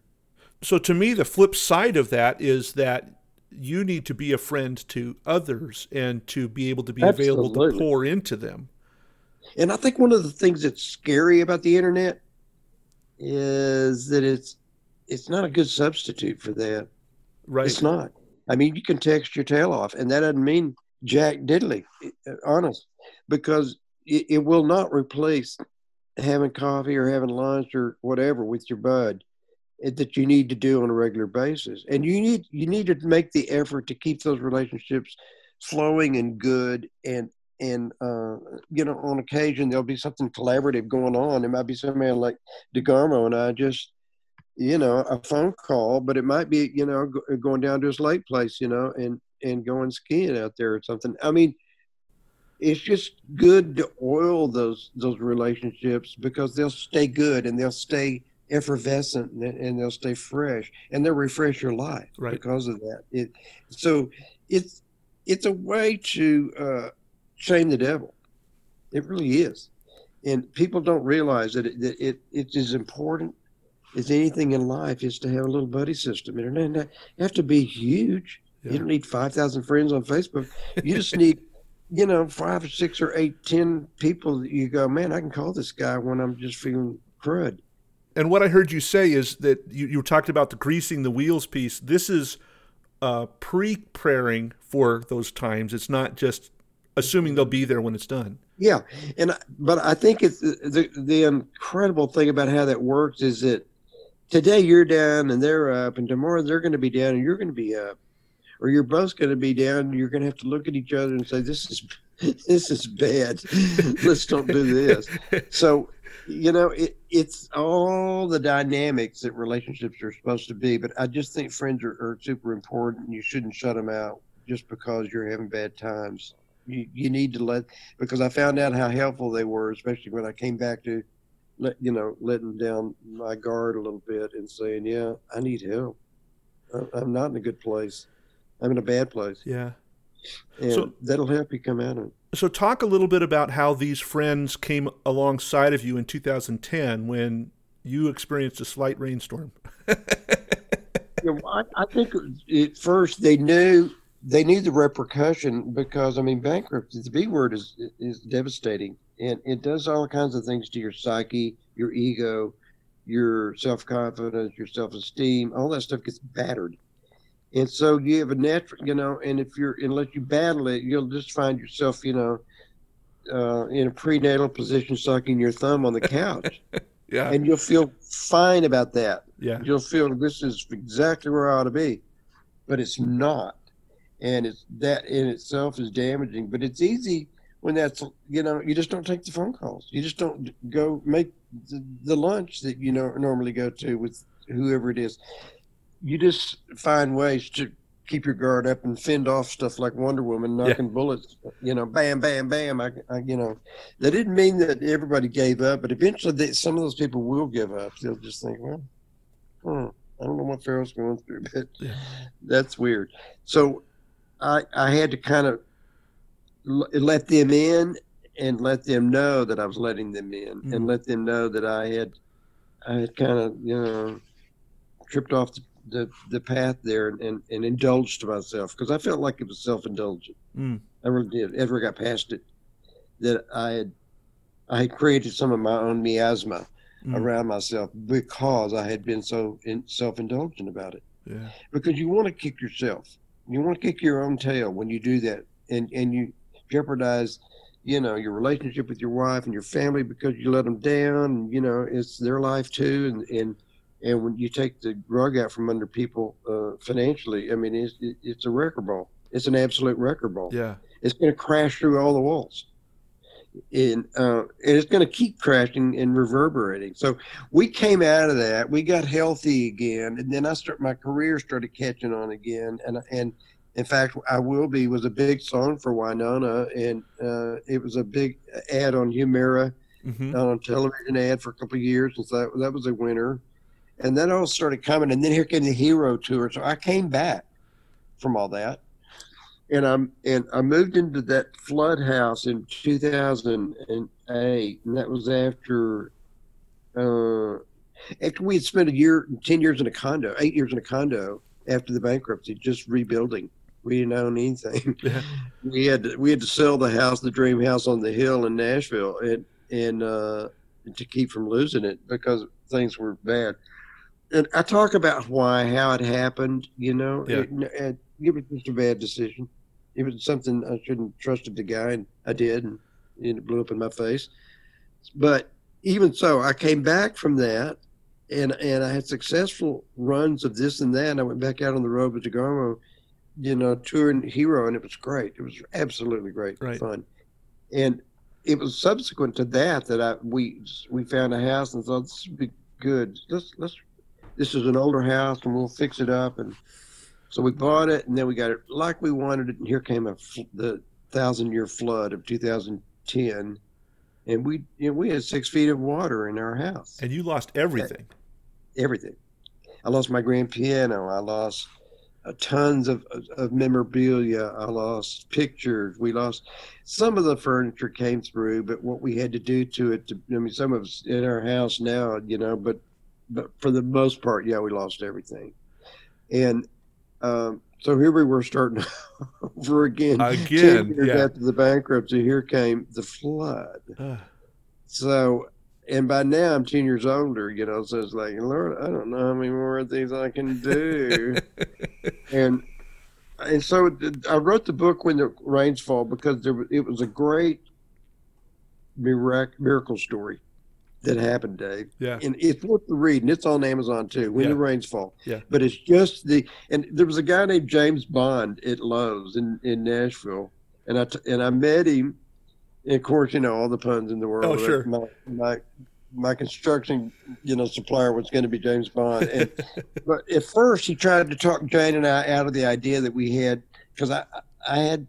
So to me the flip side of that is that you need to be a friend to others and to be able to be Absolutely. available to pour into them. And I think one of the things that's scary about the internet is that it's it's not a good substitute for that. Right. It's not. I mean, you can text your tail off, and that doesn't mean jack diddly, uh, honest, because it, it will not replace having coffee or having lunch or whatever with your bud eh, that you need to do on a regular basis and you need you need to make the effort to keep those relationships flowing and good and and uh, you know, on occasion there'll be something collaborative going on. It might be somebody like DeGarmo and I just, you know, a phone call, but it might be, you know, go, going down to his lake place, you know, and and going skiing out there or something. I mean, it's just good to oil those those relationships because they'll stay good and they'll stay effervescent and, and they'll stay fresh and they'll refresh your life right. because of that. It so it's it's a way to uh, shame the devil. It really is. And people don't realize that it, that it, it's important as anything in life is to have a little buddy system. It doesn't have to be huge. Yeah. You don't need 5,000 friends on Facebook. You just need, you know, five or six or eight, ten people that you go, man, I can call this guy when I'm just feeling crud. And what I heard you say is that you, you talked about the greasing the wheels piece. This is uh, pre-praying for those times. It's not just assuming they'll be there when it's done. Yeah, and but I think it's the the incredible thing about how that works is that today you're down and they're up, and tomorrow they're going to be down and you're going to be up, or you're both going to be down. You're going to have to look at each other and say, "This is this is bad. Let's don't do this." So you know it, it's all the dynamics that relationships are supposed to be but i just think friends are, are super important you shouldn't shut them out just because you're having bad times you, you need to let because I found out how helpful they were, especially when I came back to let you know letting down my guard a little bit and saying, "Yeah, I need help. I'm not in a good place. I'm in a bad place." Yeah, and so, that'll help you come out of it. So, talk a little bit about how these friends came alongside of you in 2010 when you experienced a slight rainstorm. yeah, I, I think at first they knew they knew the repercussion because I mean bankruptcy, the B word is is devastating and it does all kinds of things to your psyche, your ego, your self confidence, your self esteem, all that stuff gets battered. And so you have a natural, you know, and if you're unless you battle it, you'll just find yourself, you know, uh, in a prenatal position, sucking your thumb on the couch. yeah. And you'll feel fine about that. Yeah. You'll feel this is exactly where I ought to be, but it's not and it's that in itself is damaging. But it's easy when that's you know you just don't take the phone calls. You just don't go make the, the lunch that you know normally go to with whoever it is. You just find ways to keep your guard up and fend off stuff like Wonder Woman knocking yeah. bullets. You know, bam, bam, bam. I, I, you know, that didn't mean that everybody gave up, but eventually they, some of those people will give up. They'll just think, well, hmm, I don't know what Farrell's going through, but yeah. that's weird. So I, I had to kind of let them in and let them know that I was letting them in mm-hmm. and let them know that I had I had kind of you know tripped off the, the the path there and, and indulged myself because I felt like it was self indulgent. Mm. I really did. Ever got past it that I had I had created some of my own miasma mm. around myself because I had been so in, self indulgent about it. Yeah. Because you want to kick yourself. You want to kick your own tail when you do that, and and you jeopardize, you know, your relationship with your wife and your family because you let them down. and You know, it's their life too, and and and when you take the rug out from under people uh, financially, I mean, it's it's a wrecker ball. It's an absolute wrecker ball. Yeah, it's going to crash through all the walls and, uh, and it's going to keep crashing and reverberating. So we came out of that. We got healthy again, and then I start my career started catching on again. And and in fact, I will be was a big song for Wynonna, and uh, it was a big ad on Humira mm-hmm. on television ad for a couple of years, and so that that was a winner. And then all started coming, and then here came the Hero Tour. So I came back from all that and I'm and I moved into that flood house in 2008, and that was after uh, after we had spent a year, ten years in a condo, eight years in a condo after the bankruptcy, just rebuilding. We didn't own anything. Yeah. We had to, we had to sell the house, the dream house on the hill in Nashville, and and uh, to keep from losing it because things were bad. And I talk about why, how it happened. You know, yeah. it, it, it was just a bad decision it was something I shouldn't trusted the guy, and I did, and, it blew up in my face. But even so, I came back from that, and and I had successful runs of this and that. And I went back out on the road with DeGarmo, you know, touring Hero, and it was great. It was absolutely great, right. fun, and it was subsequent to that that I we we found a house and thought this would be good. Let's let's this is an older house and we'll fix it up and so we bought it, and then we got it like we wanted it. And here came a, the thousand year flood of 2010, and we you know, we had six feet of water in our house. And you lost everything. Everything. I lost my grand piano. I lost uh, tons of, of memorabilia. I lost pictures. We lost some of the furniture came through, but what we had to do to it, to, I mean, some of it's in our house now, you know, but but for the most part, yeah, we lost everything. And um, so here we were starting over again. Again, yeah. after the bankruptcy, here came the flood. so, and by now I'm 10 years older, you know, so it's like, Lord, I don't know how many more these I can do. and, and so I wrote the book when the rains fall because there, it was a great miracle story that happened, Dave. Yeah. And it's worth the reading. It's on Amazon too. When yeah. the rains fall. Yeah. But it's just the and there was a guy named James Bond at Lowe's in in Nashville, and I t- and I met him. Of course, you know all the puns in the world. Oh, sure. My my my construction, you know, supplier was going to be James Bond. And but at first, he tried to talk Jane and I out of the idea that we had because I I had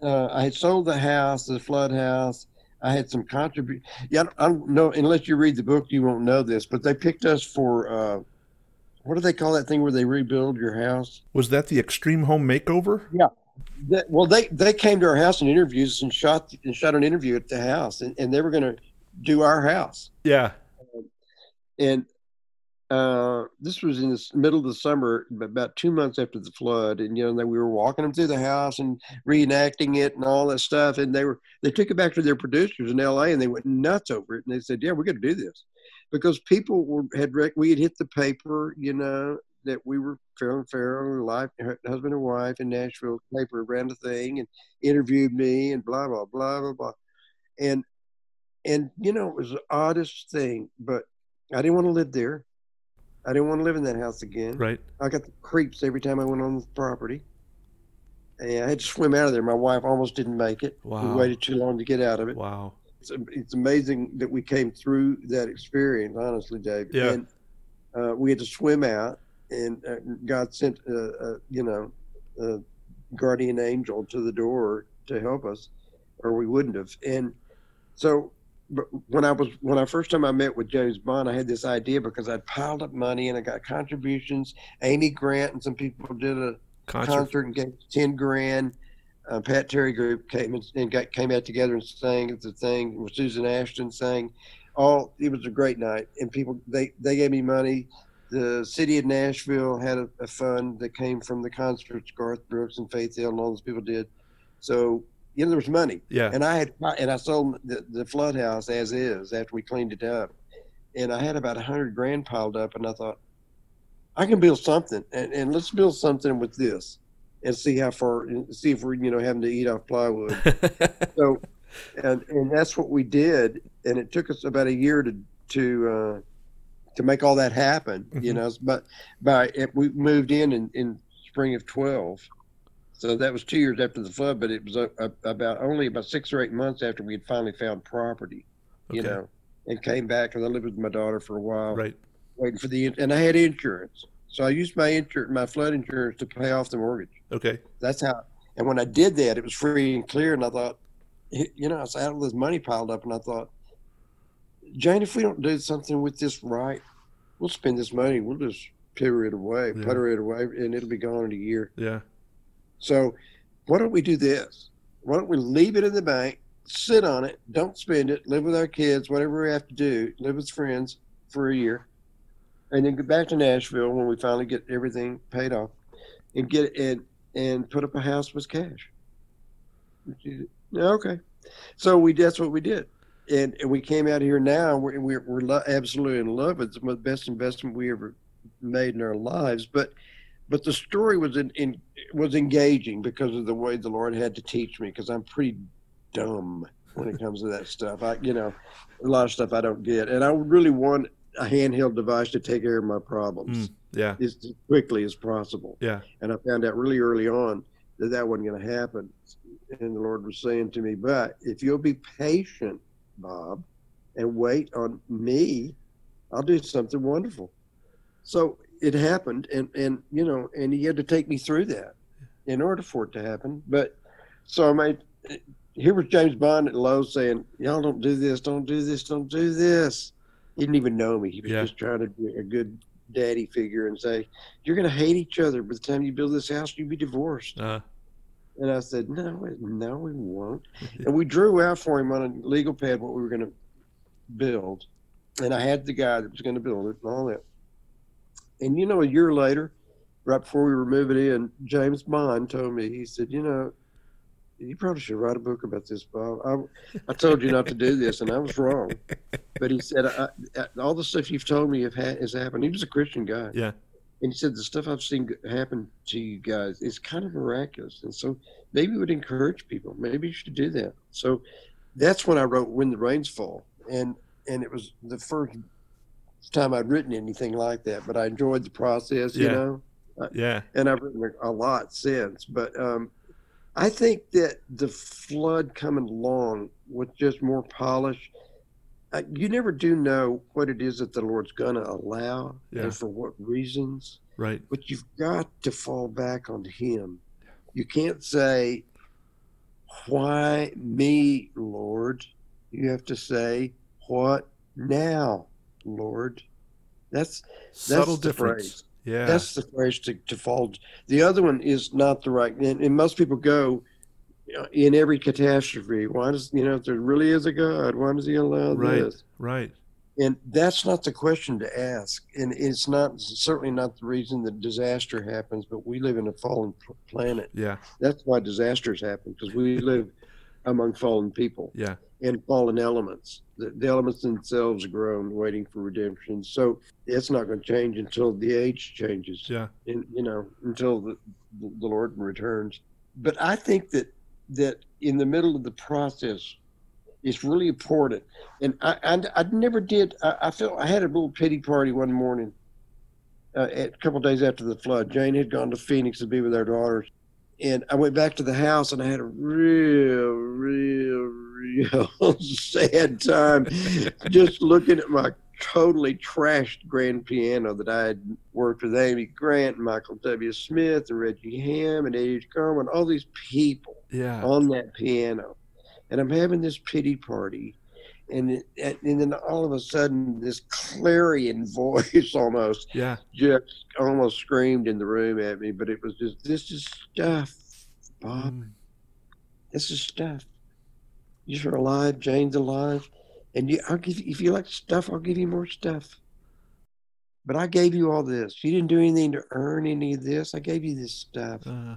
uh, I had sold the house, the flood house I had some contribution. Yeah, I don't know unless you read the book, you won't know this. But they picked us for uh, what do they call that thing where they rebuild your house? Was that the Extreme Home Makeover? Yeah. That, well, they they came to our house and interviews and shot and shot an interview at the house, and, and they were going to do our house. Yeah. and uh, this was in the middle of the summer, about two months after the flood, and you know we were walking them through the house and reenacting it and all that stuff. And they were they took it back to their producers in L.A. and they went nuts over it. And they said, "Yeah, we're going to do this," because people were had we had hit the paper, you know, that we were Farrell Farrell, life, husband and wife in Nashville. Paper ran the thing and interviewed me and blah blah blah blah blah, and and you know it was the oddest thing, but I didn't want to live there. I didn't want to live in that house again. Right. I got the creeps every time I went on the property. And I had to swim out of there. My wife almost didn't make it. Wow. We waited too long to get out of it. Wow. It's, it's amazing that we came through that experience, honestly, Dave. Yeah. And uh, we had to swim out, and uh, God sent, uh, uh you know, a guardian angel to the door to help us, or we wouldn't have. And so but when I was when I first time I met with James Bond, I had this idea because I'd piled up money and I got contributions. Amy Grant and some people did a concert, concert and gave ten grand. Uh, Pat Terry Group came and got came out together and sang at the thing with Susan Ashton sang. All it was a great night, and people they they gave me money. The city of Nashville had a, a fund that came from the concerts Garth Brooks and Faith Hill and all those people did. So you know there was money. Yeah. And I had and I sold the, the flood house as is after we cleaned it up, and I had about a hundred grand piled up, and I thought I can build something, and, and let's build something with this, and see how far, and see if we're you know having to eat off plywood. so, and and that's what we did, and it took us about a year to to uh, to make all that happen. You Mhm. know, but by it, we moved in, in in spring of twelve. So that was two years after the flood, but it was a, a, about only about six or eight months after we had finally found property, you know, and came back because I lived with my daughter for a while, right. waiting for the and I had insurance, so I used my insurance, my flood insurance, to pay off the mortgage. Okay. That's how. And when I did that, it was free and clear, and I thought, you know, I had all this money piled up, and I thought, Jane, if we don't do something with this right, we'll spend this money, we'll just putter it away, Yeah. putter it away, and it'll be gone in a year. Yeah. So why don't we do this? Why don't we leave it in the bank, sit on it, don't spend it, live with our kids, whatever we have to do, live with friends for a year, and then get back to Nashville when we finally get everything paid off, and get and and put up a house with cash. Okay, so we that's what we did, and, and we came out here now. and We're we're, we're lo- absolutely in love. It's the best investment we ever made in our lives, but but the story was in, in was engaging because of the way the Lord had to teach me because I'm pretty dumb when it comes to that stuff. I you know a lot of stuff I don't get, and I really want a handheld device to take care of my problems Mm, yeah. as quickly as possible. Yeah. And I found out really early on that that wasn't going to happen, and the Lord was saying to me, "But if you'll be patient, Bob, and wait on me, I'll do something wonderful." So it happened, and and you know, and he had to take me through that in order for it to happen. But so I made. Here was James Bond at Lowe's saying, "Y'all don't do this, don't do this, don't do this." He didn't even know me. He was Yeah. just trying to be a good daddy figure and say, "You're going to hate each other by the time you build this house. You'll be divorced." Uh, And I said, "No, no, we won't." And we drew out for him on a legal pad what we were going to build, and I had the guy that was going to build it and all that. And you know, a year later, right before we were moving in, James Bond told me, he said, "You know, you probably should write a book about this, Bob. I, I told you not to do this, and I was wrong." But he said, I, I, "All the stuff you've told me have ha- has happened." He was a Christian guy. Yeah. And he said the stuff I've seen happen to you guys is kind of miraculous, and so maybe it would encourage people. Maybe you should do that. So that's when I wrote "When the Rains Fall," and and it was the first time I'd written anything like that. But I enjoyed the process, you know, yeah. and I've written a lot since. But um, I think that the flood coming along with just more polish. Uh, you never do know what it is that the Lord's going to allow Yeah. and for what reasons Right. but you've got to fall back on him. You can't say, Why me, Lord? You have to say, What now, Lord? That's Subtle the difference. phrase. Yeah. that's the phrase to, to fall. The other one is not the right. And, and most people go in every catastrophe. Why does you know if there really is a God? Why does He allow Right. this? right. And that's not the question to ask. And it's not certainly not the reason that disaster happens, but we live in a fallen planet. Yeah. That's why disasters happen because we live among fallen people Yeah. and fallen elements. The, the elements themselves are grown, waiting for redemption. So it's not going to change until the age changes, Yeah. and you know, until the, the Lord returns. But I think that that in the middle of the process, it's really important. And I, I, I never did. I, I felt I had a little pity party one morning, uh, a couple days after the flood. Jane had gone to Phoenix to be with our daughters, and I went back to the house and I had a real, real, real sad time just looking at my totally trashed grand piano that I had worked with Amy Grant and Michael W. Smith and Reggie Hamm and Eddie Carmen, all these people Yeah. on that piano. And I'm having this pity party. And, it, and then all of a sudden, this clarion voice almost Yeah. just almost screamed in the room at me. But it was just, this is stuff, Bob. Mm. This is stuff. You're alive. Jane's alive. And you, I'll give if you like stuff, I'll give you more stuff. but I gave you all this. You didn't do anything to earn any of this. I gave you this stuff. Uh,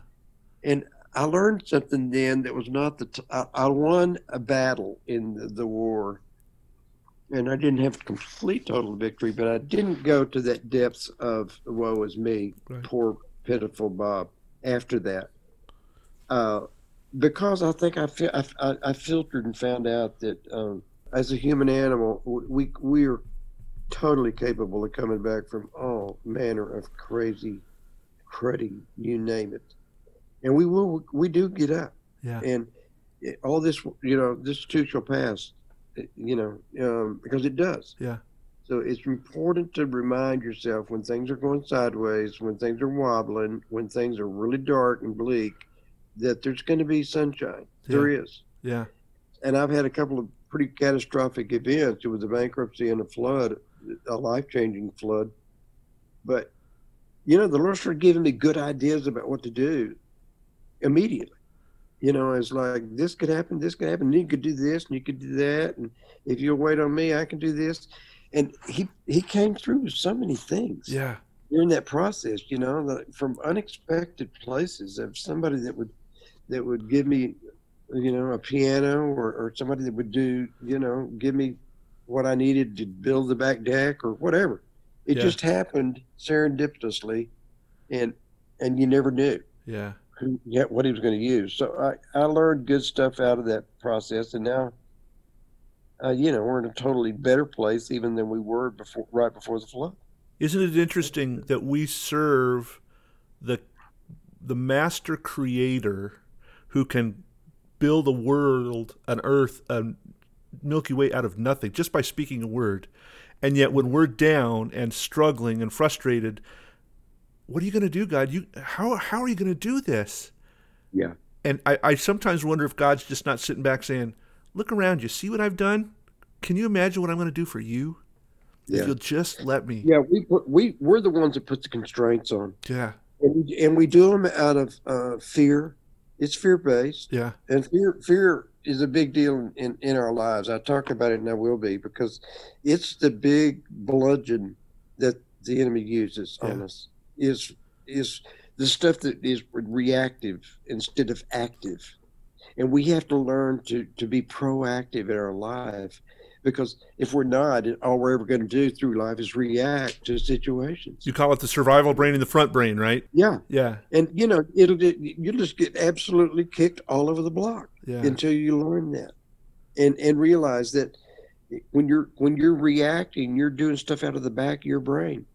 And I learned something then that was not the. T- I, I won a battle in the, the war, and I didn't have complete total victory, but I didn't go to that depths of woe is me, Right. poor pitiful Bob. After that, uh, because I think I, I, I filtered and found out that um, as a human animal, we we are totally capable of coming back from all manner of crazy, cruddy, you name it, and we will we do get up yeah. and all this you know this too shall pass you know um, because it does Yeah. so it's important to remind yourself when things are going sideways when things are wobbling when things are really dark and bleak that there's going to be sunshine there is Yeah. and i've had a couple of pretty catastrophic events it was a bankruptcy and a flood a life-changing flood but you know the lord started giving me good ideas about what to do immediately you know, it's like this could happen, this could happen, and you could do this, and you could do that, and if you'll wait on me, I can do this. And he he came through with so many things Yeah. during that process, you know, like from unexpected places of somebody that would that would give me, you know, a piano or, or somebody that would do, you know, give me what I needed to build the back deck or whatever. It Yeah. just happened serendipitously, and and you never knew Yeah. who yeah, what he was going to use. So I, I learned good stuff out of that process, and now, uh, you know, we're in a totally better place even than we were before, right before the flood. Isn't it interesting that we serve the the master creator who can build a world, an earth, a Milky Way out of nothing just by speaking a word. And yet when we're down and struggling and frustrated, what are you going to do, God? You how how are you going to do this? Yeah. And I, I sometimes wonder if God's just not sitting back saying, Look around you, see what I've done? Can you imagine what I'm going to do for you? If you'll just let me. yeah. We put, we we're the ones that put the constraints on, Yeah. and we, and we do them out of uh, fear. It's fear based, Yeah. and fear fear is a big deal in, in, in our lives. I talk about it, and I will be because it's the big bludgeon that the enemy uses on Yeah. us. Is is the stuff that is reactive instead of active, and we have to learn to to be proactive in our life. Because if we're not, all we're ever going to do through life is react to situations. You call it the survival brain and the front brain, right? Yeah, Yeah. and you know it'll get, you'll just get absolutely kicked all over the block Yeah. until you learn that and and realize that when you're when you're reacting you're doing stuff out of the back of your brain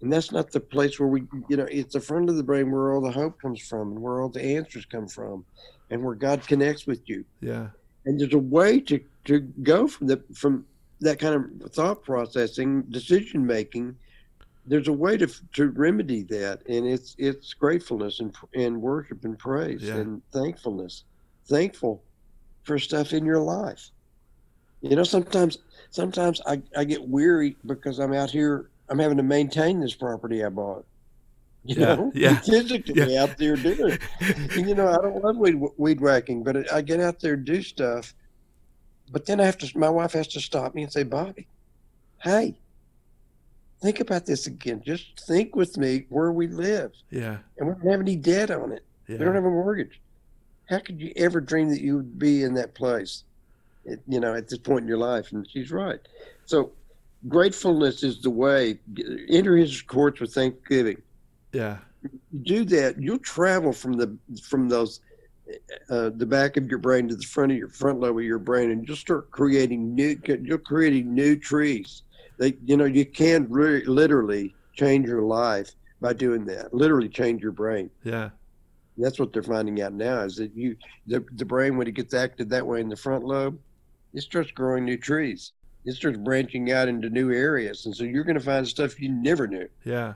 and that's not the place where we you know it's the front of the brain where all the hope comes from and where all the answers come from and where god connects with you Yeah. and there's a way to to go from the from that kind of thought processing decision making there's a way to to remedy that and it's it's gratefulness and and worship and praise Yeah. and thankfulness thankful for stuff in your life you know sometimes sometimes i i get weary because i'm out here i'm having to maintain this property i bought you Yeah, know yeah, physically out there doing it and, you know, I don't love weed, weed whacking, but I get out there and do stuff. But then I have to, my wife has to stop me and say, Bobby, hey, think about this again. Just think with me where we live. yeah. And we don't have any debt on it. Yeah. We don't have a mortgage. How could you ever dream that you would be in that place, at, you know, at this point in your life? And she's right. So gratefulness is the way. Enter his courts with thanksgiving yeah. you do that, you'll travel from the from those uh, the back of your brain to the front of your front lobe of your brain, and you'll start creating new. You're creating new trees. They, you know, you can re- literally change your life by doing that. Literally change your brain. Yeah. That's what they're finding out now is that you the the brain when it gets acted that way in the front lobe, it starts growing new trees. It starts branching out into new areas, and so you're going to find stuff you never knew Yeah.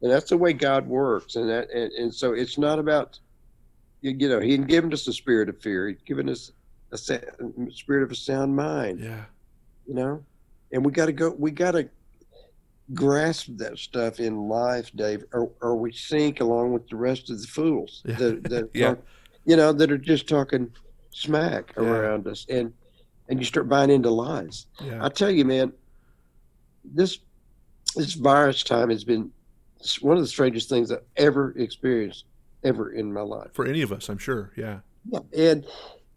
and that's the way God works. And that, and, and so it's not about, you, know, He hadn't given us a spirit of fear. He's given us a spirit of a sound mind. Yeah. You know, and we got to go. We got to grasp that stuff in life, Dave, or, or we sink along with the rest of the fools Yeah. that, that Yeah. are, you know, that are just talking smack Yeah. around us, and and you start buying into lies. Yeah. I tell you, man, this this virus time has been one of the strangest things I've ever experienced ever in my life. For any of us, I'm sure. Yeah. Yeah. And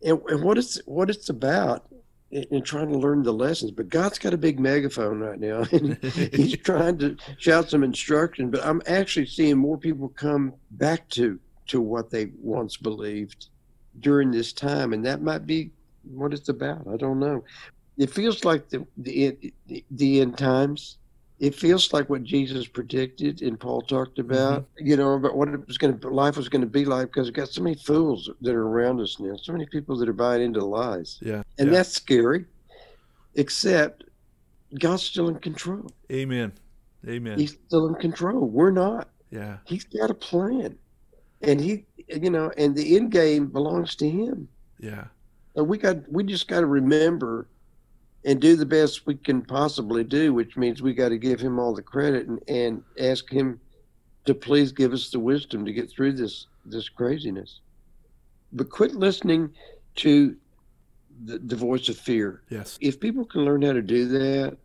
and, and what it's what it's about and trying to learn the lessons. But God's got a big megaphone right now, and He's trying to shout some instruction. But I'm actually seeing more people come back to to what they once believed during this time, and that might be what it's about. I don't know. It feels like the the, the end times it feels like what Jesus predicted and Paul talked mm-hmm. about, mm-hmm. you know, about what it was going to life was going to be like because we've got so many fools that are around us now, so many people that are buying into lies. Yeah. And yeah. that's scary. Except God's still in control. Amen. Amen. He's still in control. We're not. Yeah. He's got a plan. And he you know, and the end game belongs to him. Yeah. And we got we just got to remember and do the best we can possibly do, which means we got to give him all the credit and, and ask him to please give us the wisdom to get through this this craziness. But quit listening to the, the voice of fear. Yes. If people can learn how to do that,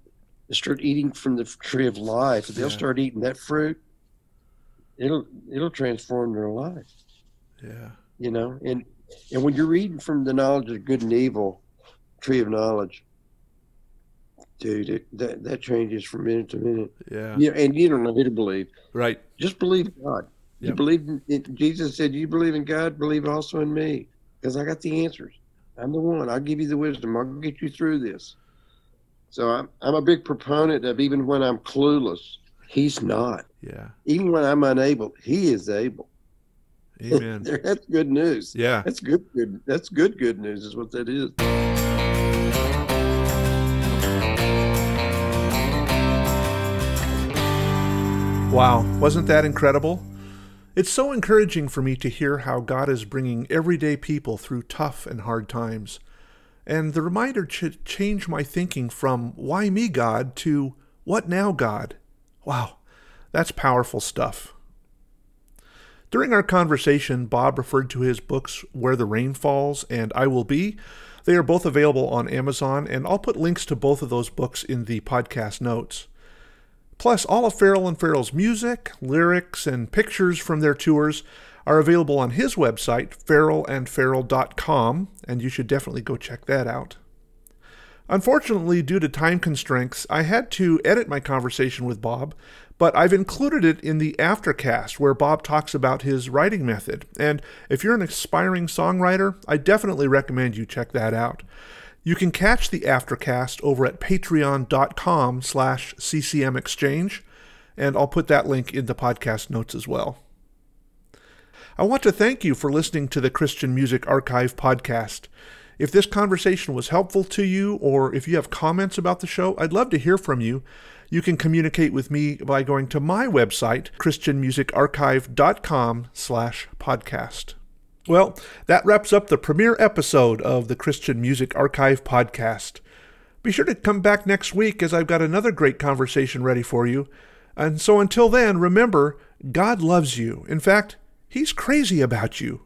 start eating from the tree of life, they'll yeah. start eating that fruit. It'll it'll transform their life. Yeah. You know, and and when you're eating from the knowledge of good and evil, tree of knowledge, dude, it, that that changes from minute to minute. Yeah. Yeah, and you don't know who to believe. Right. Just believe God. Yep. You believe in, in, Jesus said, "You believe in God, believe also in me, because I got the answers. I'm the one. I'll give you the wisdom. I'll get you through this." So I'm I'm a big proponent of even when I'm clueless, He's not. Yeah. Even when I'm unable, He is able. Amen. that's good news. Yeah. That's good. Good. That's good. Good news is what that is. Wow, wasn't that incredible? It's so encouraging for me to hear how God is bringing everyday people through tough and hard times. And the reminder should change my thinking from, why me, God, to, what now, God? Wow, that's powerful stuff. During our conversation, Bob referred to his books Where the Rain Falls and I Will Be. They are both available on Amazon, and I'll put links to both of those books in the podcast notes. Plus, all of Farrell and Farrell's music, lyrics, and pictures from their tours are available on his website, farrellandfarrell.com, and you should definitely go check that out. Unfortunately, due to time constraints, I had to edit my conversation with Bob, but I've included it in the aftercast where Bob talks about his writing method. And if you're an aspiring songwriter, I definitely recommend you check that out. You can catch the Aftercast over at patreon.com slash ccmexchange, and I'll put that link in the podcast notes as well. I want to thank you for listening to the Christian Music Archive podcast. If this conversation was helpful to you, or if you have comments about the show, I'd love to hear from you. You can communicate with me by going to my website, christianmusicarchive.com slash podcast. Well, that wraps up the premiere episode of the Christian Music Archive podcast. Be sure to come back next week as I've got another great conversation ready for you. And so until then, remember, God loves you. In fact, He's crazy about you.